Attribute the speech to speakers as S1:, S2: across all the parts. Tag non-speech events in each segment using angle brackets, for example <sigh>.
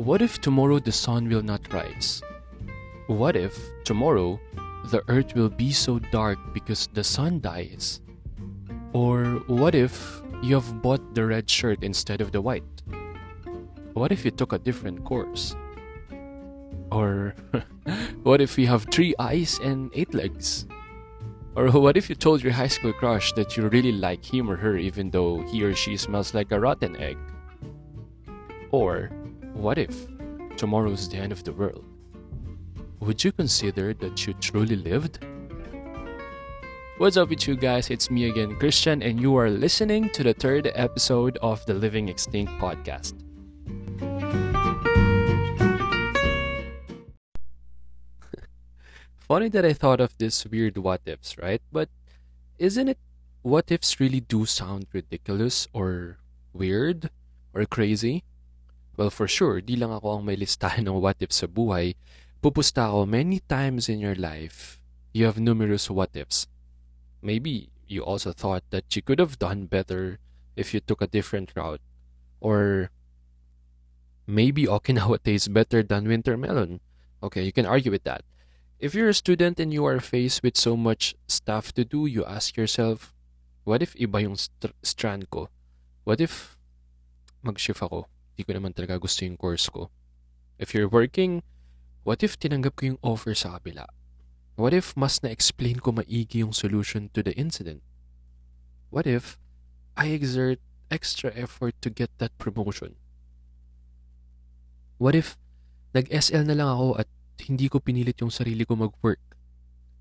S1: what if tomorrow the sun will not rise? What if tomorrow the earth will be so dark because the sun dies? Or what if you have bought the red shirt instead of the white? What if you took a different course? Or <laughs> what if you have three eyes and eight legs? Or what if you told your high school crush that you really like him or her even though he or she smells like a rotten egg? Or what if tomorrow's the end of the world? Would you consider that you truly lived? What's up with you guys? It's me again, Christian, and you are listening to the third episode of the Living Extinct podcast. <laughs> Funny that I thought of this weird what ifs, right? But isn't it what ifs really do sound ridiculous or weird or crazy? Well, for sure, di lang ako ang may listahan ng what ifs sa buhay. Pupusta ako many times in your life. You have numerous what ifs. Maybe you also thought that you could have done better if you took a different route. Or maybe Okinawa <laughs> tastes better than winter melon. Okay, you can argue with that. If you're a student and you are faced with so much stuff to do, you ask yourself, what if iba yung st- strand ko? What if mag-shift ako? Di ko naman talaga gusto yung course ko. If you're working, what if tinanggap ko yung offer sa kabila? What if mas na-explain ko maigi yung solution to the incident? What if I exert extra effort to get that promotion? What if nag-SL na lang ako at hindi ko pinilit yung sarili ko mag-work?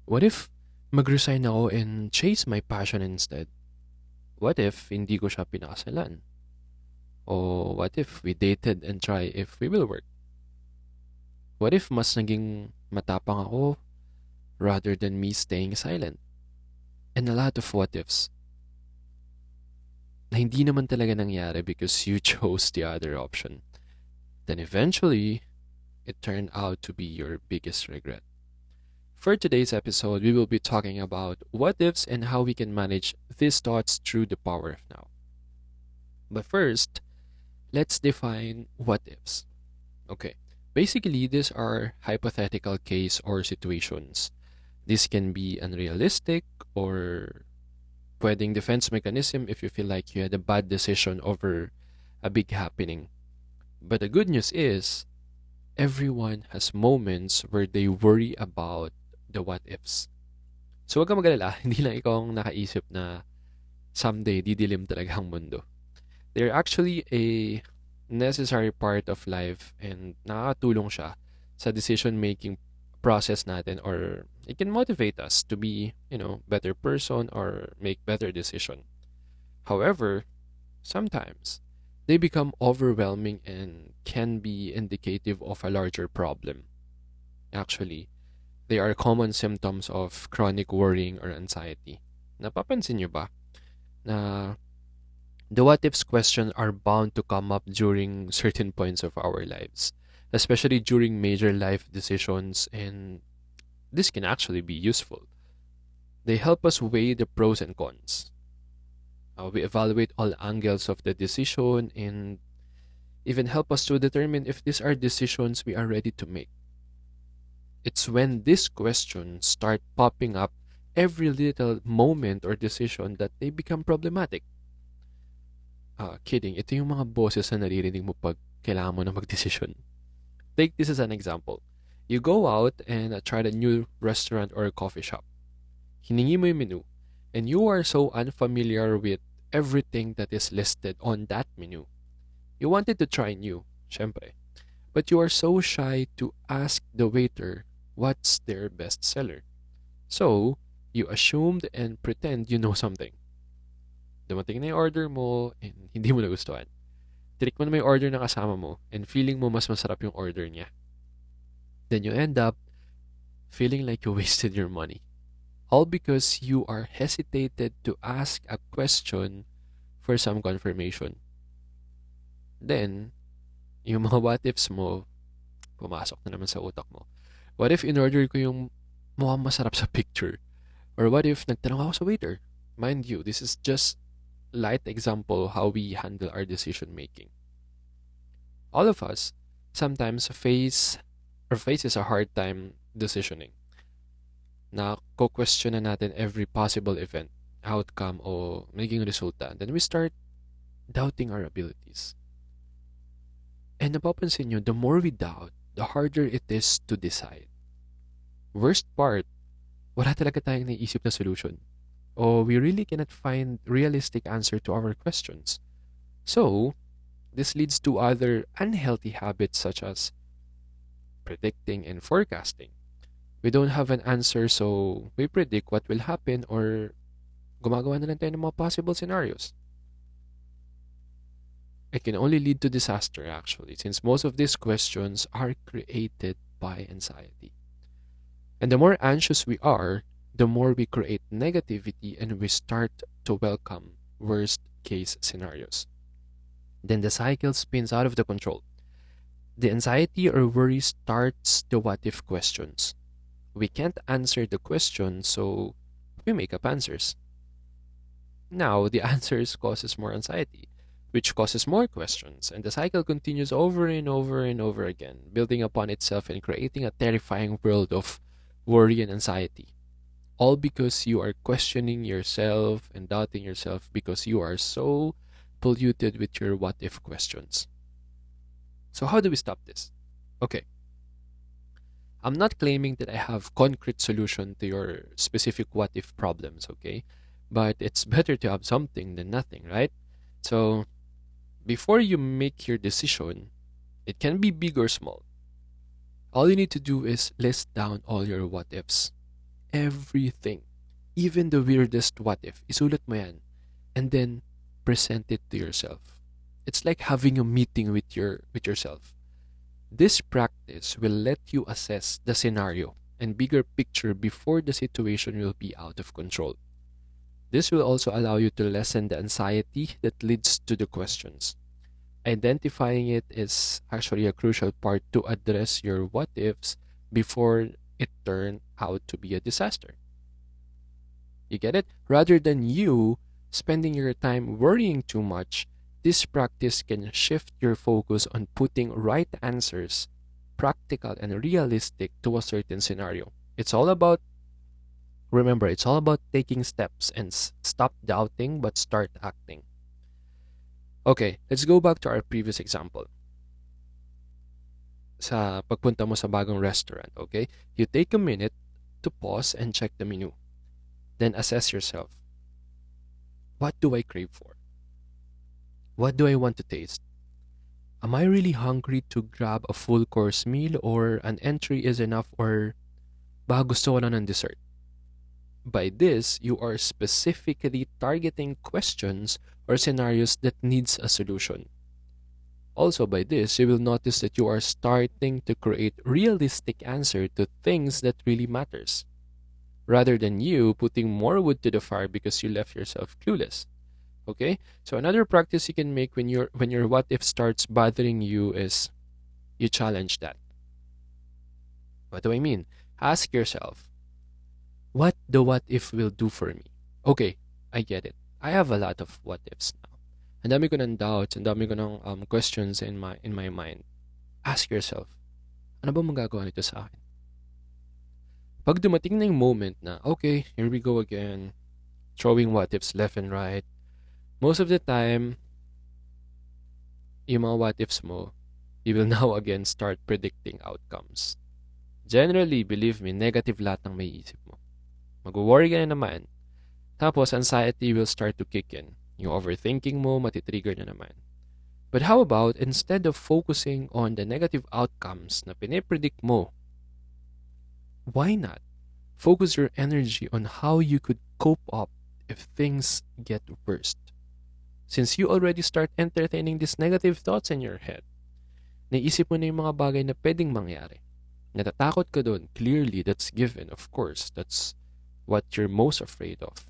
S1: What if mag-resign ako and chase my passion instead? What if hindi ko siya pinakasalan? O what if we dated and try if we will work? What if mas naging matapang ako rather than me staying silent? And a lot of what ifs. Na hindi naman talaga nangyari because you <laughs> chose the other option. Then eventually, it turned out to be your biggest regret. For today's episode, we will be talking about what ifs and how we can manage these thoughts through the power of now. But first, let's define what ifs. Okay, basically, these are hypothetical case or situations. This can be unrealistic or pwedeng defense mechanism if you feel like you had a bad decision over a big happening. But the good news is, everyone has moments where they worry about the what ifs. So wag kang magalala, <laughs> hindi lang ikaw ang nakaisip na someday didilim talaga ang mundo. They're actually a necessary part of life and nakakatulong siya sa decision-making process natin or it can motivate us to be, you know, better person or make better decision. However, sometimes they become overwhelming and can be indicative of a larger problem. Actually, they are common symptoms of chronic worrying or anxiety. Napapansin niyo ba na the what ifs question are bound to come up during certain points of our lives, especially during major life decisions, and this can actually be useful. They help us weigh the pros and cons. Uh, we evaluate all angles of the decision and even help us to determine if these are decisions we are ready to make. It's when these questions start popping up every little moment or decision that they become problematic. Uh, kidding, ito yung mga boses na naririnig mo pag kailangan mo na magdesisyon. Take this as an example. You go out and uh, try a new restaurant or coffee shop. Hiningi mo yung menu, and you are so unfamiliar with everything that is listed on that menu. You wanted to try new, syempre. But you are so shy to ask the waiter what's their best seller. So, you assumed and pretend you know something. Dumating na yung order mo and <laughs> hindi mo nagustuhan. Tinikman mo yung order na kasama mo and feeling mo mas masarap yung order niya. Then you end up feeling like you <laughs> wasted your money. All because you are hesitated to ask a question for some confirmation. Then, yung mga what ifs mo, pumasok na naman sa utak mo. What if in-order ko yung mukhang masarap sa picture? Or what if nagtanong ako sa waiter? Mind you, this is just light example how we handle our decision making. All of us sometimes face or faces a hard time decisioning. Na ko-question na natin every possible event, outcome, o magiging resulta. Then we start doubting our abilities. And napapansin nyo, the more we doubt, the harder it is to decide. Worst part, wala talaga tayong naisip na solution. O we really cannot find realistic answer to our questions. So, this leads to other unhealthy habits such as predicting and forecasting. We don't have an answer so we predict what will happen or gumagawa na lang tayo ng mga possible scenarios. It can only lead to disaster actually since most of these questions are created by anxiety. And the more anxious we are, the more we create negativity and we start to welcome worst case scenarios. Then the cycle spins out of the control. The anxiety or worry starts the what if questions. We can't answer the question, so we make up answers. Now, the <laughs> answers causes more anxiety, which causes more questions, and the cycle continues over and over and over again, building upon itself and creating a terrifying world of worry and anxiety. All because you are questioning yourself and doubting yourself because you are so polluted with your what if questions. So, how do we stop this? Okay. I'm not claiming that I have concrete solution to your specific what if problems, okay? But it's <laughs> better to have something than nothing, right? So, before you make your decision, it can be big or small. All you need to do is list down all your what ifs. Everything. Even the weirdest what if. Isulat mo yan. And then present it to yourself. It's like having a meeting with your with yourself. This practice will let you assess the scenario and bigger picture before the situation will be out of control. This will also allow you to lessen the anxiety that leads to the questions. Identifying it is actually a crucial part to address your what ifs before it turn out to be a disaster. You get it? Rather than you spending your time worrying too much, this practice can shift your focus on putting right answers, practical and realistic to a certain scenario. It's all about, remember, it's all about taking steps and stop doubting but start acting. Okay, let's go back to our previous example. Sa pagpunta mo sa bagong restaurant, okay? You take a minute to pause and check the menu. Then assess yourself. What do I crave for? What do I want to taste? Am I really hungry to grab a full course meal or an entry is enough or baka gusto ko na ng dessert? By this, you are specifically targeting questions or scenarios that needs a solution. Also by this, you will notice that you are starting to create realistic answer to things that really matters rather than you putting more wood to the fire because you left yourself clueless. Okay? So another practice you can make when your when your what if starts bothering you is you challenge that. What do I mean? Ask yourself, what the what if will do for me? Okay, I get it. I have a lot of what ifs now. Ang dami ko ng doubts, ang dami ko ng um, questions in my in my mind. Ask yourself, ano ba magagawa nito sa akin? Pag dumating na yung moment na, okay, here we go again, throwing what ifs left and right, most of the time, yung mga what ifs mo, you will <laughs> now again start predicting outcomes. Generally, believe me, negative lahat ng may isip mo. Mag-worry ka na naman. Tapos, anxiety will start to kick in. Yung overthinking mo, matitrigger na naman. But how about, instead of focusing on the negative outcomes na pinipredict mo, why not focus your energy on how you could cope up if things get worse? Since you already start entertaining these negative thoughts in your head, naisip mo na yung mga bagay na pwedeng mangyari. Natatakot ka doon, clearly that's given, of course. That's what you're most afraid of.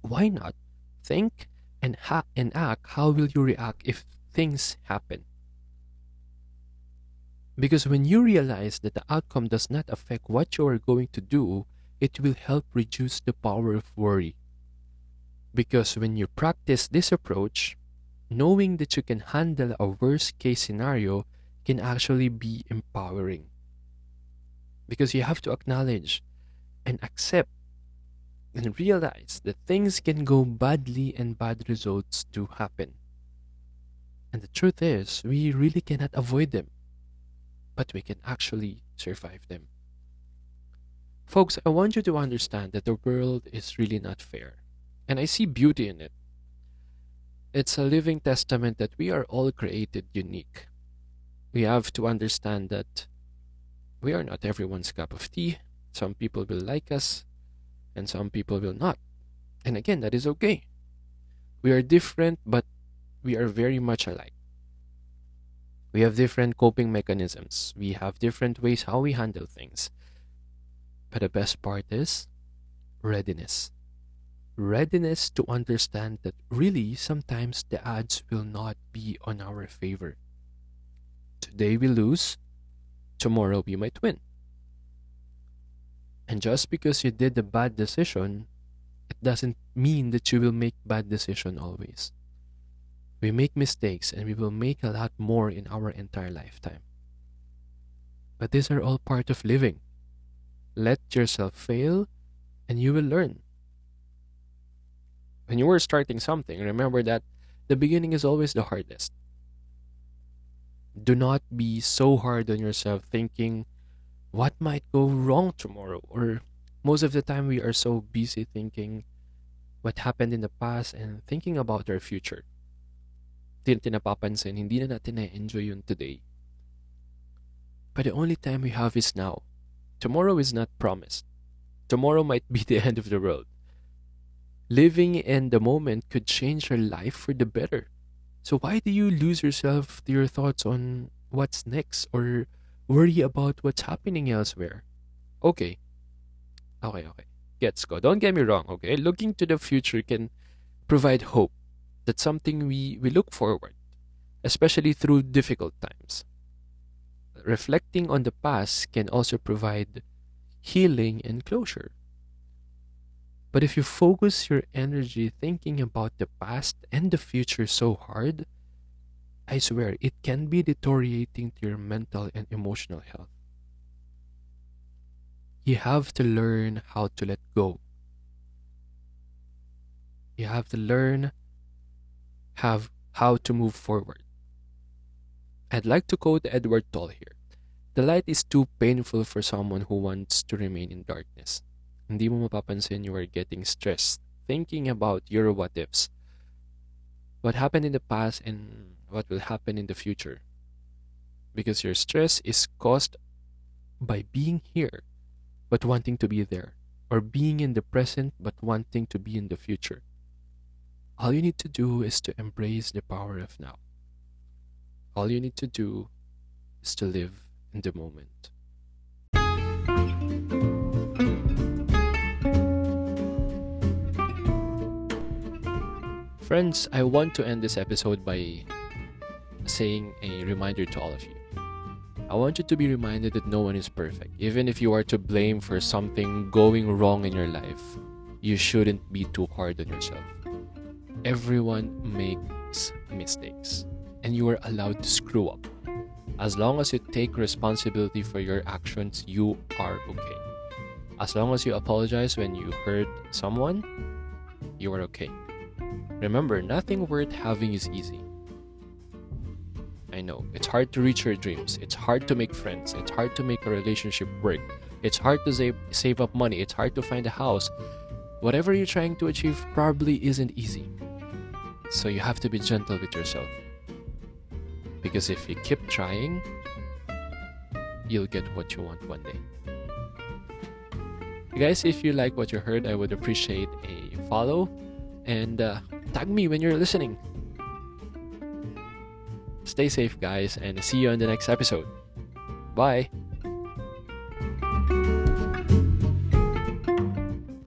S1: Why not think and, ha- and act how will you react if things happen? Because when you realize that the outcome does not affect what you are going to do, it will help reduce the power of worry. Because when you practice this approach, knowing that you can handle a worst case scenario can actually be empowering. Because you have to acknowledge and accept and realize that things can go badly and bad results do happen. And the truth is, we really cannot avoid them, but we can actually survive them. Folks, I want you to understand that the world is really not fair, and I see beauty in it. It's a living testament that we are all created unique. We have to understand that we are not everyone's cup of tea. Some people will like us, and some people will not. And again, that is okay. We are different, but we are very much alike. We have different coping mechanisms. We have different ways how we handle things. But the best part is readiness. Readiness to understand that really sometimes the odds will not be on our favor. Today we lose, tomorrow we might win. And just because you did a bad decision, it doesn't mean that you will make bad decision always. We make mistakes and we will make a lot more in our entire lifetime. But these are all part of living. Let yourself fail and you will learn. When you are starting something, remember that the beginning is always the hardest. Do not be so hard on yourself thinking what might go wrong tomorrow or most of the time we are so busy thinking what happened in the past and thinking about our future. Hindi natin napapansin, hindi na natin na-enjoy yun today. But the only time we have is now. Tomorrow is not promised. Tomorrow might be <laughs> the end of the world. Living in the moment could change your life for the better. So why do you lose yourself to your thoughts on what's next or worry about what's happening elsewhere. Okay. Okay, okay. Gets go. Don't get me wrong, okay? Looking to the future can provide hope. That's something we, we look forward, especially through difficult times. Reflecting on the past can also provide healing and closure. But if you focus your energy thinking about the past and the future so hard, I swear, it can be deteriorating to your mental and emotional health. You have to learn how to let go. You have to learn have how to move forward. I'd like to quote Eckhart Tolle here. The light is too painful for someone who wants to remain in darkness. Hindi mo mapapansin you are getting stressed thinking about your what ifs. What happened in the past and what will happen in the future. Because your stress is caused by being here but wanting to be there, or being in the present but wanting to be in the future. All you need to do is to embrace the power of now. All you need to do is to live in the moment. Friends, I want to end this episode by saying a reminder to all of you. I want you to be reminded that no one is perfect. Even if you are to blame for something going wrong in your life, you shouldn't be too hard on yourself. Everyone makes mistakes, and you are allowed to screw up. As long as you take responsibility for your actions, you are okay. As long as you apologize when you hurt someone, you are okay. Remember, nothing worth having is easy. I know. It's hard to reach your dreams. It's hard to make friends. It's hard to make a relationship work. It's hard to save, save up money. It's hard to find a house. Whatever you're trying to achieve probably isn't easy. So you have to be gentle with yourself. Because if you keep trying, you'll get what you want one day. guys, if you like what you heard, I would appreciate a follow and uh, tag me when you're listening. Stay safe, guys, and see you on the next episode. Bye.